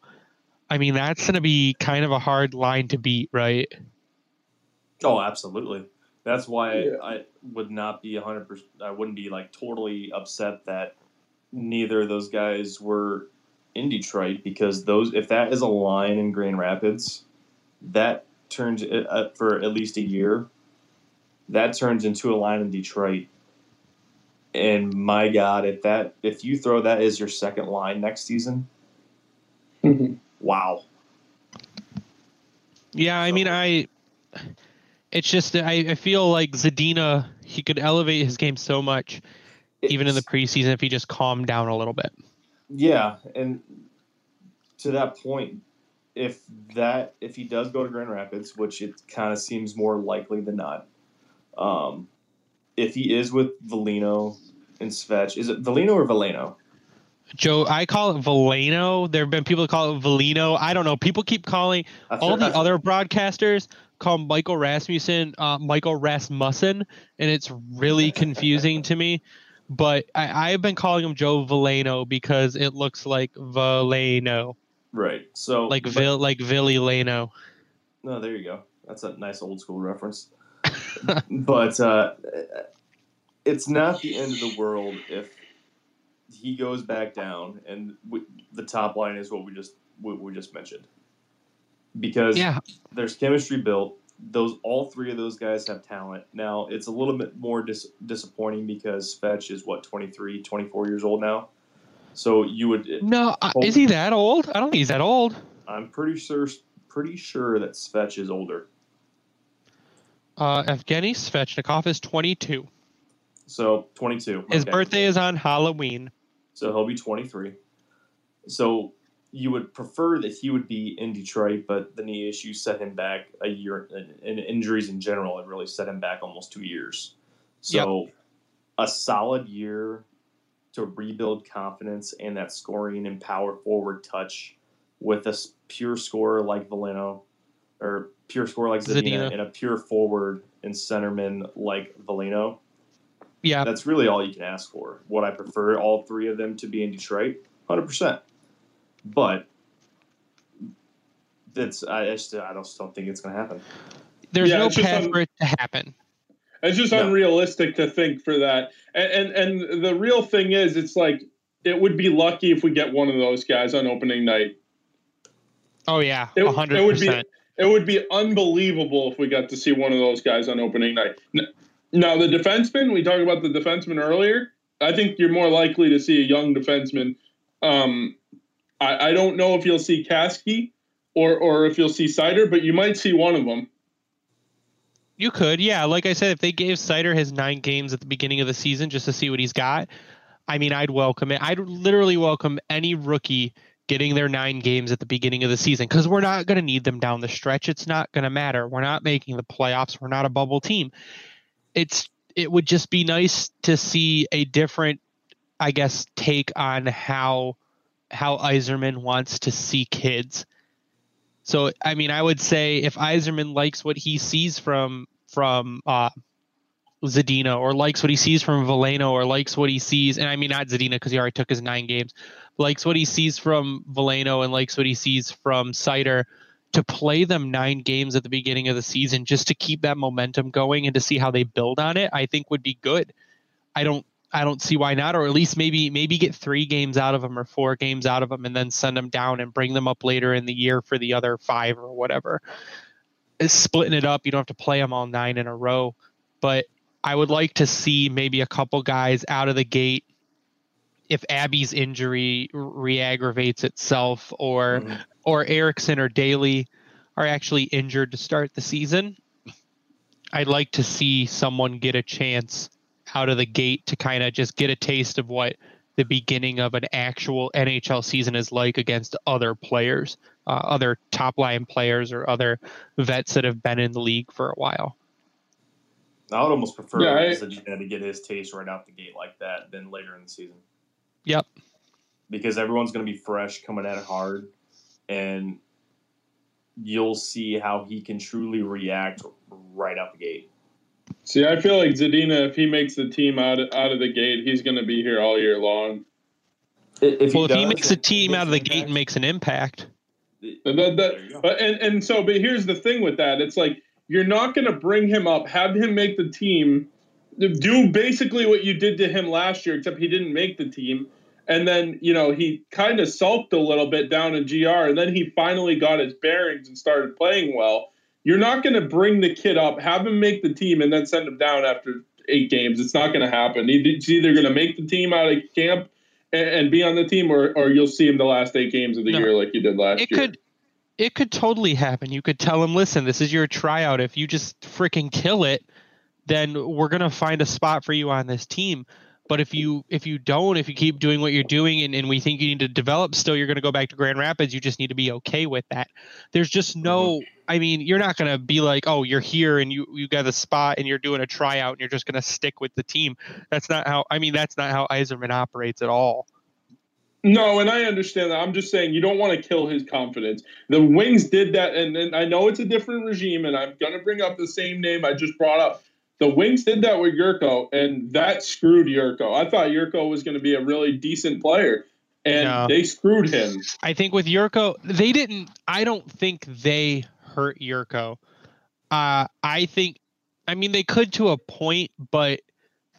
I mean, that's going to be kind of a hard line to beat, right? Oh, absolutely. That's why yeah. I would not be 100%, I wouldn't be like totally upset that neither of those guys were in Detroit because those, if that is a line in Grand Rapids, that turns uh, for at least a year, that turns into a line in Detroit. And my God, if that, if you throw that as your second line next season, mm-hmm. wow. Yeah, I mean, I it's just I, I feel like Zadina he could elevate his game so much, it's, even in the preseason if he just calmed down a little bit. Yeah, and to that point, if that if he does go to Grand Rapids, which it kind of seems more likely than not, um, if he is with Veleno and Svech, is it Veleno or Valeno? Joe, I call it Veleno. There have been people that call it Veleno. I don't know. People keep calling all the other broadcasters call Michael Rasmussen uh, Michael Rasmussen, and it's really confusing to me. But I, I've been calling him Joe Veleno because it looks like Veleno. Right. So like Vil like Villy Leno. No, there you go. That's a nice old school reference. but uh, it's not the end of the world if he goes back down and we, the top line is what we just what we just mentioned because yeah. there's chemistry built. Those all three of those guys have talent. Now it's a little bit more dis- disappointing because Svech is what 23, 24 years old now. So you would no, uh, is he that old? I don't think he's that old. I'm pretty sure pretty sure that Svech is older. Uh, Evgeny Svechnikov is 22. So 22. His okay. birthday is on Halloween. So he'll be 23. So you would prefer that he would be in Detroit, but the knee issue set him back a year, and injuries in general have really set him back almost two years. So, yep. a solid year to rebuild confidence and that scoring and power forward touch with a pure scorer like Veleno, or pure scorer like Zadina, Zadina, and a pure forward and centerman like Veleno. Yeah, that's really all you can ask for. What I prefer all three of them to be in Detroit, hundred percent but it's I just I don't think it's going to happen. There's yeah, no path un- for it to happen. It's just no. unrealistic to think for that. And, and and the real thing is, it's like it would be lucky if we get one of those guys on opening night. Oh yeah, hundred percent. It would be unbelievable if we got to see one of those guys on opening night. Now the defenseman, we talked about the defenseman earlier. I think you're more likely to see a young defenseman um, I, I don't know if you'll see Kaski or or if you'll see Seider, but you might see one of them. You could, yeah. Like I said, if they gave Seider his nine games at the beginning of the season just to see what he's got, I mean, I'd welcome it. I'd literally welcome any rookie getting their nine games at the beginning of the season because we're not going to need them down the stretch. It's not going to matter. We're not making the playoffs. We're not a bubble team. It's it would just be nice to see a different, I guess, take on how how Yzerman wants to see kids. So I mean, I would say if Yzerman likes what he sees from from uh, Zadina or likes what he sees from Veleno or likes what he sees, and I mean not Zadina because he already took his nine games, likes what he sees from Veleno and likes what he sees from Seider to play them nine games at the beginning of the season just to keep that momentum going and to see how they build on it, I think would be good. I don't I don't see why not, or at least maybe maybe get three games out of them or four games out of them, and then send them down and bring them up later in the year for the other five or whatever. It's splitting it up, you don't have to play them all nine in a row, but I would like to see maybe a couple guys out of the gate if Abby's injury re-aggravates itself or mm-hmm. or Ericsson or Daley are actually injured to start the season, I'd like to see someone get a chance out of the gate to kind of just get a taste of what the beginning of an actual NHL season is like against other players, uh, other top line players or other vets that have been in the league for a while. I would almost prefer yeah, I, to get his taste right out the gate like that than later in the season. Yep. Because everyone's going to be fresh, coming at it hard, and you'll see how he can truly react right out the gate. See, I feel like Zadina, if he makes the team out of, out of the gate, he's going to be here all year long. If well, he if he makes a team out of the gate and makes an impact. That, that, and, and so, but here's the thing with that. It's like, you're not going to bring him up, have him make the team, do basically what you did to him last year, except he didn't make the team. And then, you know, he kind of sulked a little bit down in GR, and then he finally got his bearings and started playing well. You're not going to bring the kid up, have him make the team, and then send him down after eight games. It's not going to happen. He's either going to make the team out of camp and, and, be on the team, or, or you'll see him the last eight games of the no, year like you did last it year. Could, it could totally happen. You could tell him, listen, this is your tryout. If you just freaking kill it, then we're gonna find a spot for you on this team. But if you if you don't, if you keep doing what you're doing and, and we think you need to develop still, you're gonna go back to Grand Rapids. You just need to be okay with that. There's just no mm-hmm. I mean, you're not gonna be like, oh, you're here and you you got a spot and you're doing a tryout and you're just gonna stick with the team. That's not how I mean that's not how Yzerman operates at all. No, and I understand that. I'm just saying you don't want to kill his confidence. The Wings did that, and, and I know it's a different regime, and I'm going to bring up the same name I just brought up. The Wings did that with Jurco, and that screwed Jurco. I thought Jurco was going to be a really decent player, and no. they screwed him. I think with Jurco, they didn't. I don't think they hurt Jurco. Uh, I think, I mean, they could to a point, but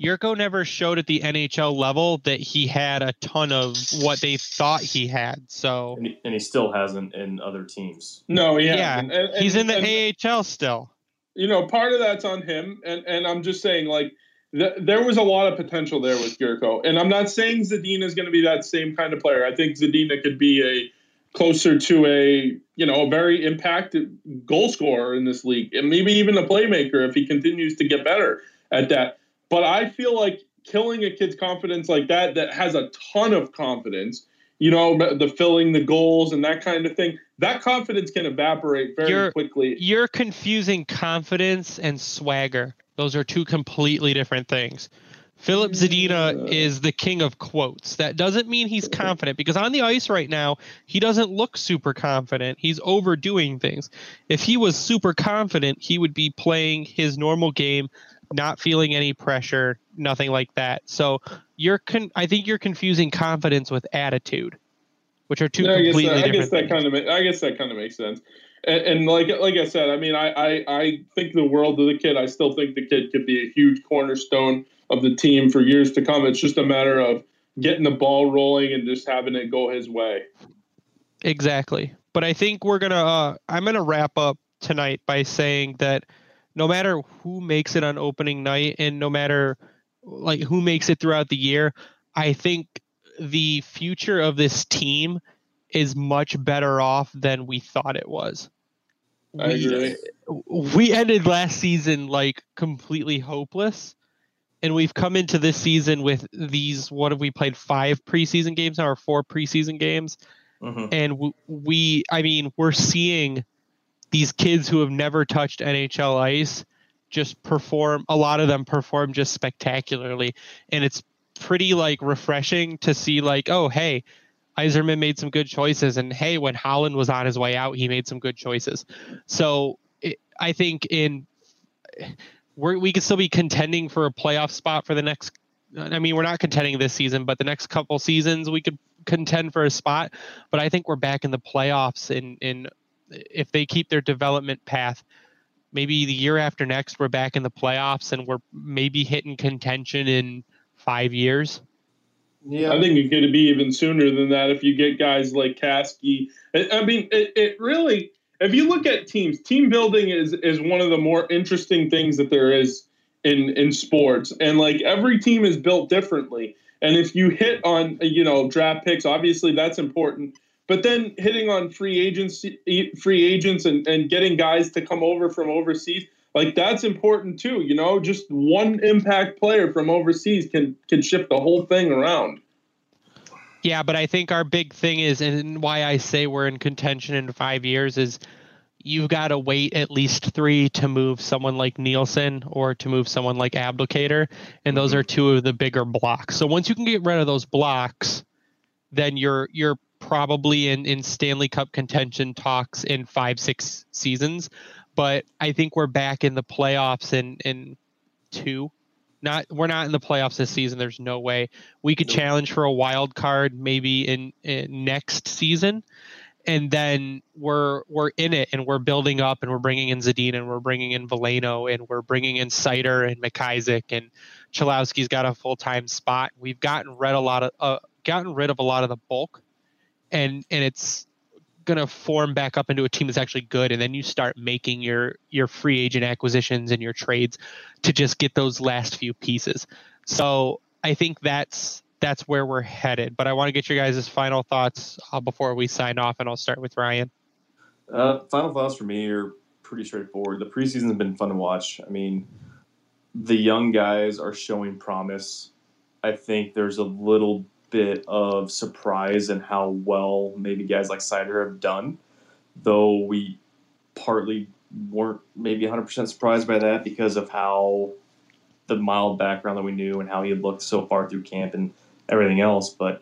Jurco never showed at the NHL level that he had a ton of what they thought he had. So, and he, and he still hasn't in other teams. No, yeah, and, and, he's in the AHL still you know, part of that's on him, and and I'm just saying like. Th- there was a lot of potential there with Jurco, and I'm not saying Zadina is going to be that same kind of player. I think Zadina could be a closer to a you know a very impacted goal scorer in this league, and maybe even a playmaker if he continues to get better at that. But I feel like killing a kid's confidence like that, that has a ton of confidence, you know, the filling the goals and that kind of thing that confidence can evaporate very you're, quickly. You're confusing confidence and swagger. Those are two completely different things. Filip Zadina is the king of quotes. That doesn't mean he's confident because on the ice right now, he doesn't look super confident. He's overdoing things. If he was super confident, he would be playing his normal game, not feeling any pressure, nothing like that. So you're con- I think you're confusing confidence with attitude which are two completely I guess that, I guess that kind of I guess that kind of makes sense. And, and, like like I said, I mean, I, I I think the world of the kid. I still think the kid could be a huge cornerstone of the team for years to come. It's just a matter of getting the ball rolling and just having it go his way. Exactly. But I think we're gonna. Uh, I'm gonna wrap up tonight by saying that no matter who makes it on opening night and no matter like who makes it throughout the year, I think the future of this team is much better off than we thought it was. I we, agree. We ended last season like completely hopeless. And we've come into this season with these what have we played five preseason games now or four preseason games? Mm-hmm. And we, I mean, we're seeing these kids who have never touched NHL ice just perform. A lot of them perform just spectacularly, and it's pretty like refreshing to see like, oh, hey, Yzerman made some good choices, and hey, when Holland was on his way out, he made some good choices. So it, I think in we're, we could still be contending for a playoff spot for the next. I mean, we're not contending this season, but the next couple seasons we could contend for a spot. But I think we're back in the playoffs. In in if they keep their development path, maybe the year after next we're back in the playoffs and we're maybe hitting contention in five years. Yeah, I think it could be even sooner than that if you get guys like Kaski. I mean, it, it really if you look at teams, team building is is one of the more interesting things that there is in in sports, and like every team is built differently. And if you hit on you know draft picks, obviously that's important. But then hitting on free agents, free agents, and, and getting guys to come over from overseas, like that's important too. You know, just one impact player from overseas can can shift the whole thing around. Yeah, but I think our big thing is, and why I say we're in contention in five years is you've got to wait at least three to move someone like Nielsen or to move someone like Abdelkader, and those mm-hmm. are two of the bigger blocks. So once you can get rid of those blocks, then you're you're probably in in Stanley Cup contention talks in five six seasons. But I think we're back in the playoffs in in two not we're not in the playoffs this season. There's no way we could challenge for a wild card maybe in, in, next season, and then we're we're in it and we're building up and we're bringing in Zadina and we're bringing in Veleno and we're bringing in Seider and McIsaac and Cholowski's got a full time spot. We've gotten rid a lot of uh, gotten rid of a lot of the bulk, and and it's going to form back up into a team that's actually good and then you start making your your free agent acquisitions and your trades to just get those last few pieces. So i think that's that's where we're headed but i want to get your guys' final thoughts uh, before we sign off and i'll start with ryan. Uh, final thoughts for me are pretty straightforward. The preseason has been fun to watch. I mean the young guys are showing promise. I think there's a little bit of surprise in how well maybe guys like Seider have done, though we partly weren't maybe 100% surprised by that because of how the mild background that we knew and how he had looked so far through camp and everything else. But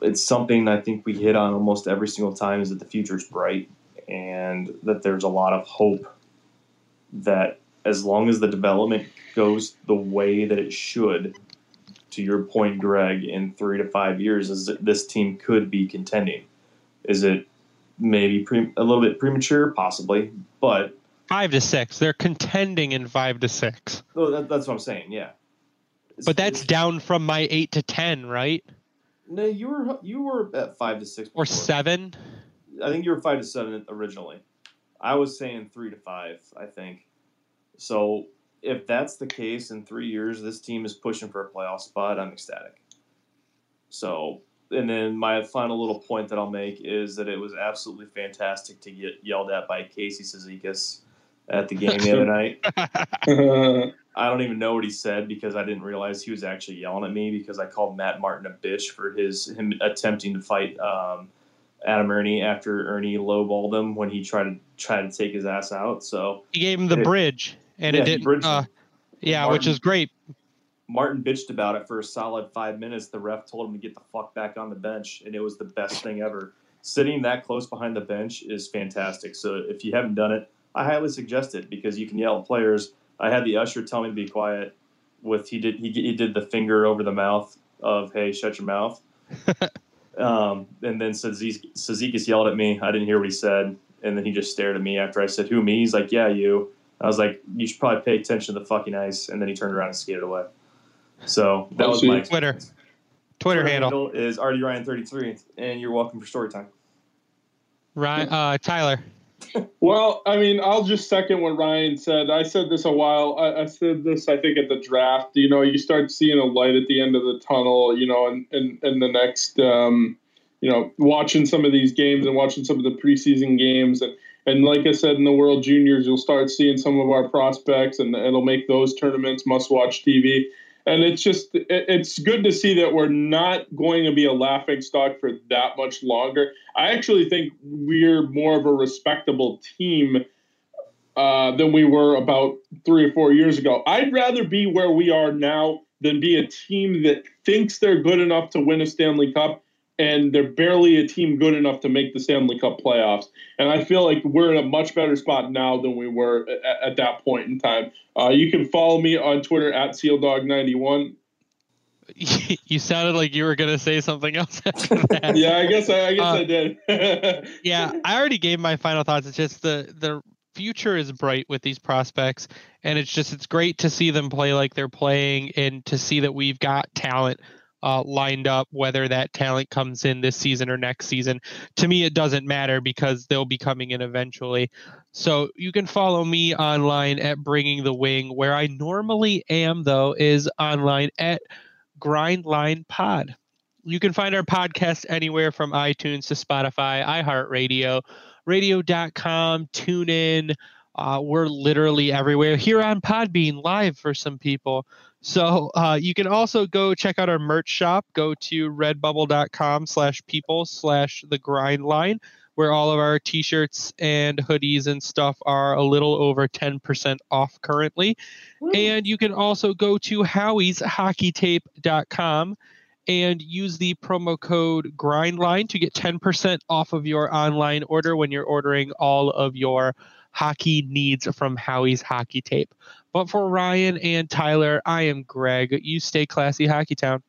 it's something I think we hit on almost every single time is that the future is bright and that there's a lot of hope that as long as the development goes the way that it should, to your point, Greg, in three to five years, is that this team could be contending. Is it maybe pre- a little bit premature, possibly, but five to six. They're contending in five to six. Oh, that, that's what I'm saying. Yeah, it's, but that's down from my eight to ten, right? No, you were you were at five to six before. or seven. I think you were five to seven originally. I was saying three to five. I think so if that's the case in three years, this team is pushing for a playoff spot. I'm ecstatic. So, and then my final little point that I'll make is that it was absolutely fantastic to get yelled at by Casey Cizikas at the game the other night. I don't even know what he said because I didn't realize he was actually yelling at me because I called Matt Martin a bitch for his him attempting to fight um, Adam Erne after Erne lowballed him when he tried to try to take his ass out. So he gave him the it, bridge and yeah, it didn't. Uh, yeah, Martin, which is great. Martin bitched about it for a solid five minutes. The ref told him to get the fuck back on the bench, and it was the best thing ever. Sitting that close behind the bench is fantastic. So if you haven't done it, I highly suggest it because you can yell at players. I had the usher tell me to be quiet. With he did he, he did the finger over the mouth of hey shut your mouth. um, and then Cizikas yelled at me. I didn't hear what he said, and then he just stared at me after I said who me. He's like yeah you. I was like, you should probably pay attention to the fucking ice. And then he turned around and skated away. So that was my Twitter. Twitter, Twitter handle. handle is RD Ryan thirty three, and you're welcome for story time. Ryan, uh, Tyler. well, I mean, I'll just second what Ryan said. I said this a while. I, I, said this, I think, at the draft. You know, you start seeing a light at the end of the tunnel. You know, and and, in, in, the next, um, you know, watching some of these games and watching some of the preseason games and and like I said, in the World Juniors, you'll start seeing some of our prospects, and it'll make those tournaments must-watch TV. and it's just it's good to see that we're not going to be a laughing stock for that much longer. I actually think we're more of a respectable team uh, than we were about three or four years ago. I'd rather be where we are now than be a team that thinks they're good enough to win a Stanley Cup and they're barely a team good enough to make the Stanley Cup playoffs. And I feel like we're in a much better spot now than we were at, at that point in time. Uh, you can follow me on Twitter at SealDog91. You sounded like you were going to say something else yeah, I guess I, I guess uh, I did. yeah, I already gave my final thoughts. It's just the the future is bright with these prospects, and it's just it's great to see them play like they're playing, and to see that we've got talent uh, lined up, whether that talent comes in this season or next season. To me, it doesn't matter because they'll be coming in eventually. So you can follow me online at Bringing the Wing. Where I normally am, though, is online at Grindline Pod. You can find our podcast anywhere from iTunes to Spotify, iHeartRadio, radio.com, TuneIn. Uh, we're literally everywhere here on Podbean live for some people. So uh, you can also go check out our merch shop. Go to redbubble.com slash people slash the grind line, where all of our t-shirts and hoodies and stuff are a little over 10% off currently. Woo. And you can also go to Howie's hockeytape.com and use the promo code grindline to get 10% off of your online order when you're ordering all of your hockey needs from Howie's Hockey Tape. But for Ryan and Tyler, I am Greg. You stay classy, Hockey Town.